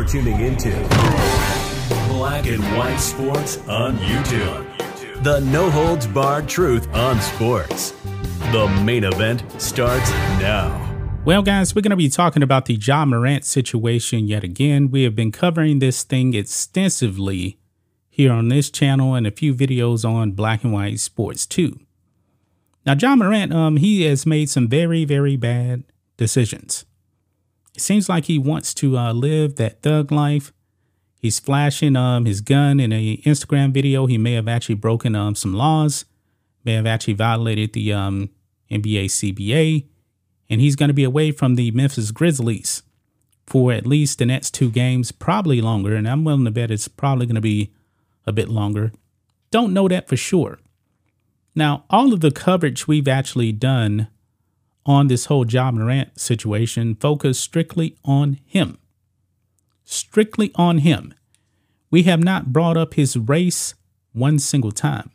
You're tuning into Black and White Sports on YouTube. The no holds barred truth on sports. The main event starts now. Well, guys, we're going to be talking about the Ja Morant situation yet again. We have been covering this thing extensively here on this channel and a few videos on Black and White Sports too. Now, Ja Morant, um, he has made some very, very bad decisions. It seems like he wants to uh, live that thug life He's flashing um, his gun in a Instagram video. He may have actually broken um, some laws, may have actually violated the um, NBA CBA, and he's going to be away from the Memphis Grizzlies for at least the next two games, probably longer. And I'm willing to bet it's probably going to be a bit longer. Don't know that for sure. Now, all of the coverage we've actually done on this whole Ja Morant situation focus strictly on him strictly on him. We have not brought up his race one single time.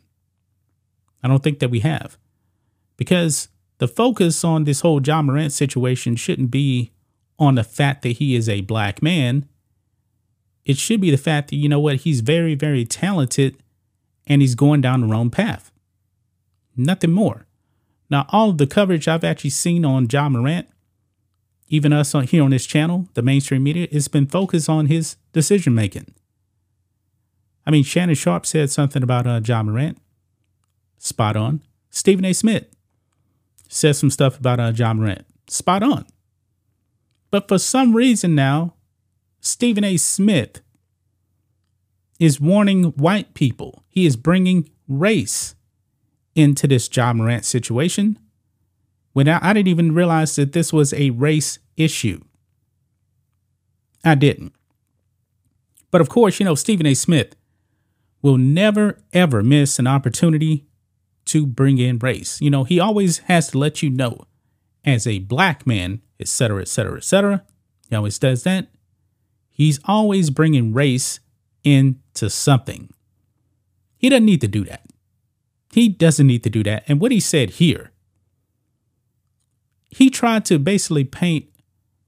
I don't think that we have. Because the focus on this whole Ja Morant situation shouldn't be on the fact that he is a black man. It should be the fact that, you know what, he's very, very talented and he's going down the wrong path. Nothing more. Now, all of the coverage I've actually seen on Ja Morant even us on, here on this channel, the mainstream media, has been focused on his decision making. I mean, Shannon Sharpe said something about uh, Ja Morant. Spot on. Stephen A. Smith said some stuff about uh, Ja Morant. Spot on. But for some reason now, Stephen A. Smith is warning white people. He is bringing race into this Ja Morant situation when I, I didn't even realize that this was a race issue. I didn't. But of course, you know, Stephen A. Smith will never, ever miss an opportunity to bring in race. You know, he always has to let you know as a black man, et cetera, et cetera, et cetera. He always does that. He's always bringing race into something. He doesn't need to do that. He doesn't need to do that. And what he said here he tried to basically paint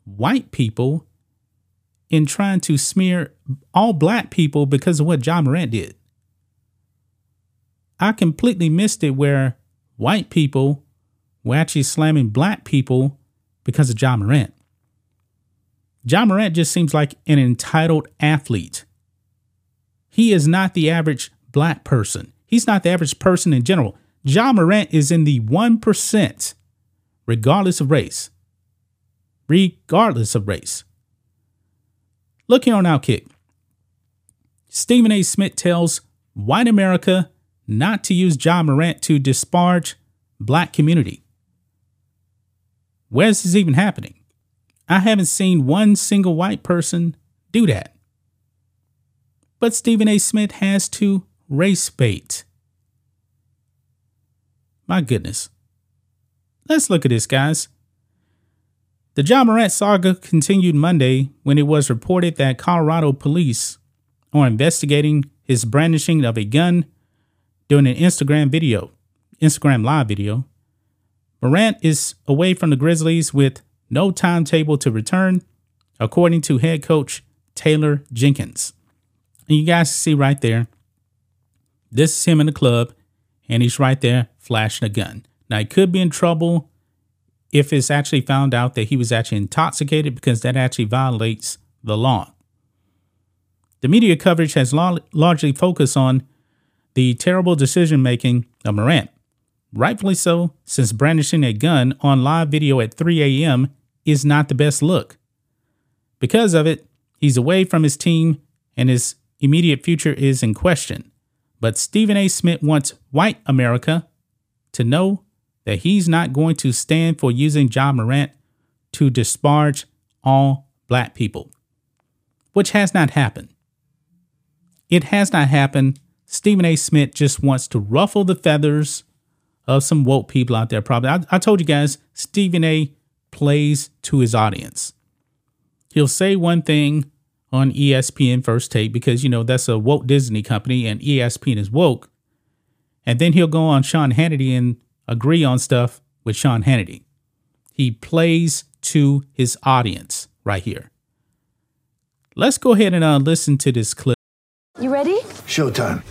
white people in trying to smear all black people because of what Ja Morant did. I completely missed it where white people were actually slamming black people because of Ja Morant. Ja Morant just seems like an entitled athlete. He is not the average black person. He's not the average person in general. Ja Morant is in the 1% regardless of race. Regardless of race. Look here on Outkick. Stephen A. Smith tells white America not to use Ja Morant to disparage black community. Where's this even happening? I haven't seen one single white person do that. But Stephen A. Smith has to race bait. My goodness. Let's look at this, guys. The Ja Morant saga continued Monday when it was reported that Colorado police are investigating his brandishing of a gun during an Instagram video, Instagram live video. Morant is away from the Grizzlies with no timetable to return, according to head coach Taylor Jenkins. And you guys see right there, this is him in the club, and he's right there flashing a gun. Now, he could be in trouble if it's actually found out that he was actually intoxicated because that actually violates the law. The media coverage has largely focused on the terrible decision making of Morant. Rightfully so, since brandishing a gun on live video at 3 a.m. is not the best look. Because of it, he's away from his team and his immediate future is in question. But Stephen A. Smith wants white America to know that he's not going to stand for using Ja Morant to disparage all black people. which has not happened. It has not happened. Stephen A. Smith just wants to ruffle the feathers of some woke people out there. Probably, I, I told you guys, Stephen A. plays to his audience. He'll say one thing on ESPN First Take because you know that's a woke Disney company and ESPN is woke, and then he'll go on Sean Hannity and agree on stuff with Sean Hannity. He plays to his audience right here. Let's go ahead and uh, listen to this clip. You ready? Showtime.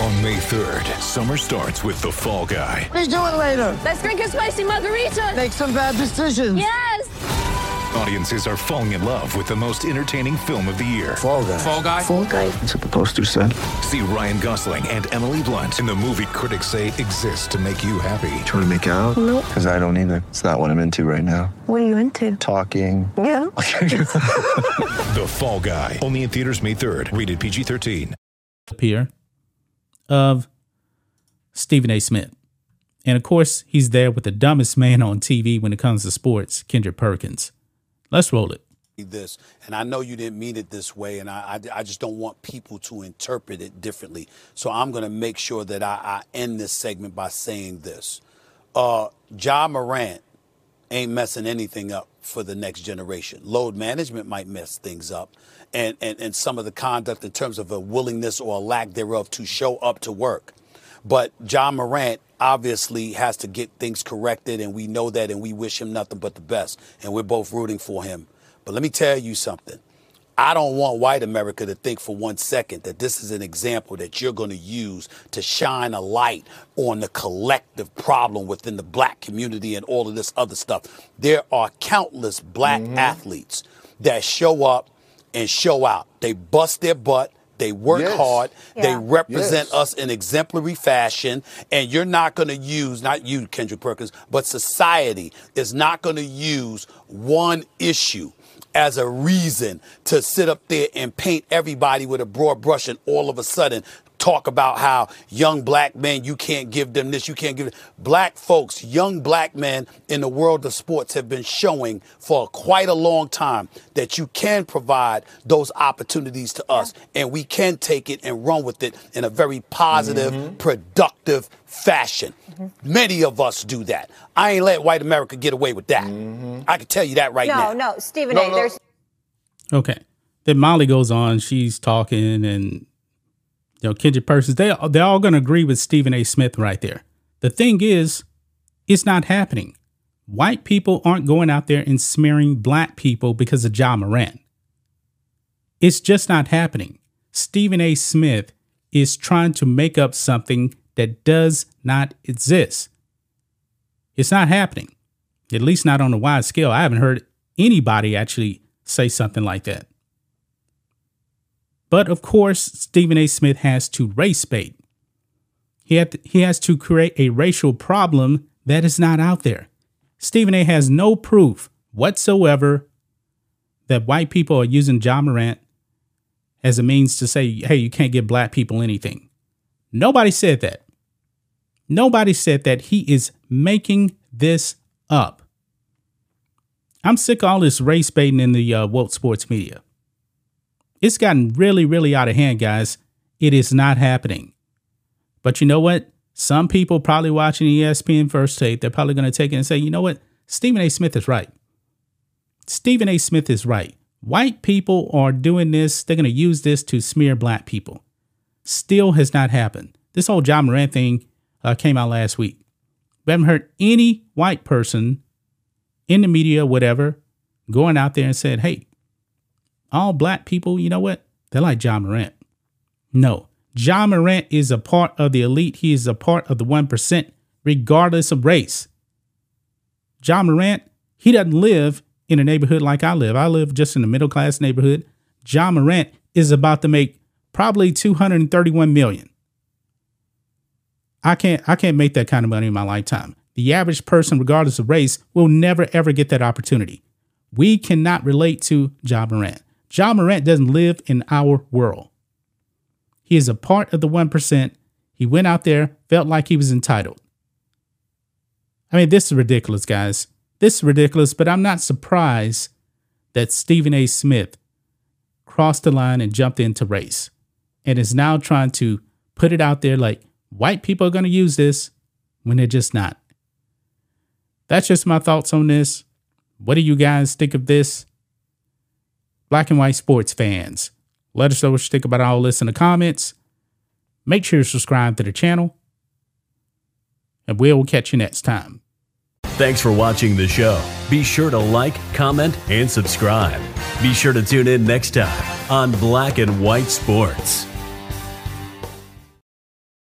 On May 3rd, summer starts with The Fall Guy. Let's do it later. Let's drink a spicy margarita. Make some bad decisions. Yes. Audiences are falling in love with the most entertaining film of the year. Fall guy. Fall Guy. Fall guy. That's what the poster said. See Ryan Gosling and Emily Blunt in the movie critics say exists to make you happy. Trying to make it out? Nope. Because I don't either. It's not what I'm into right now. What are you into? Talking. Yeah. The Fall Guy. Only in theaters May 3rd. Rated PG-13. here of Stephen A. Smith. And of course, he's there with the dumbest man on TV when it comes to sports, Kendrick Perkins. Let's roll it. this, and I know you didn't mean it this way, and I, I, I just don't want people to interpret it differently. So I'm going to make sure that I, I end this segment by saying this. Uh, Ja Morant ain't messing anything up for the next generation. Load management might mess things up, and, and, and some of the conduct in terms of a willingness or a lack thereof to show up to work. But Ja Morant obviously has to get things corrected, and we know that, and we wish him nothing but the best. And we're both rooting for him. But let me tell you something. I don't want white America to think for one second that this is an example that you're going to use to shine a light on the collective problem within the black community and all of this other stuff. There are countless black mm-hmm. athletes that show up and show out. They bust their butt. They work Yes. hard. They represent Yes. us in exemplary fashion. And you're not going to use, not you, Kendrick Perkins, but society is not going to use one issue as a reason to sit up there and paint everybody with a broad brush and all of a sudden talk about how young black men, you can't give them this, you can't give it. Black folks, young black men in the world of sports have been showing for quite a long time that you can provide those opportunities to us and we can take it and run with it in a very positive, Mm-hmm. productive fashion. Many of us do that. I ain't let white America get away with that. I can tell you that right now. No, no, Stephen No, A. no. There's Okay. Then Molly goes on. She's talking, and you know, Kendrick Perkins. They they're all going to agree with Stephen A. Smith right there. The thing is, it's not happening. White people aren't going out there and smearing black people because of Ja Morant. It's just not happening. Stephen A. Smith is trying to make up something that does not exist. It's not happening, at least not on a wide scale. I haven't heard anybody actually say something like that. But of course, Stephen A. Smith has to race bait. He, had he has to create a racial problem that is not out there. Stephen A. has no proof whatsoever that white people are using Ja Morant as a means to say, hey, you can't give black people anything. Nobody said that. Nobody said that. He is making this up. I'm sick of all this race baiting in the uh, woke sports media. It's gotten really, really out of hand, guys. It is not happening. But you know what? Some people probably watching ESPN First Take, they're probably going to take it and say, you know what? Stephen A. Smith is right. Stephen A. Smith is right. White people are doing this. They're going to use this to smear black people. Still has not happened. This whole Ja Morant thing uh, came out last week. We haven't heard any white person in the media, whatever, going out there and said, hey, all black people, you know what? They're like Ja Morant. No, Ja Morant is a part of the elite. He is a part of the 1%, regardless of race. Ja Morant, he doesn't live in a neighborhood like I live. I live just in a middle class neighborhood. Ja Morant is about to make probably 231 million. I can't I can't make that kind of money in my lifetime. The average person, regardless of race, will never ever get that opportunity. We cannot relate to Ja Morant. Ja Morant doesn't live in our world. He is a part of the 1%. He went out there, felt like he was entitled. I mean, this is ridiculous, guys. This is ridiculous, but I'm not surprised that Stephen A. Smith crossed the line and jumped into race and is now trying to put it out there like white people are going to use this when they're just not. That's just my thoughts on this. What do you guys think of this? Black and white sports fans, let us know what you think about all this in the comments. Make sure you subscribe to the channel, and we'll catch you next time. Thanks for watching the show. Be sure to like, comment, and subscribe. Be sure to tune in next time on Black and White Sports.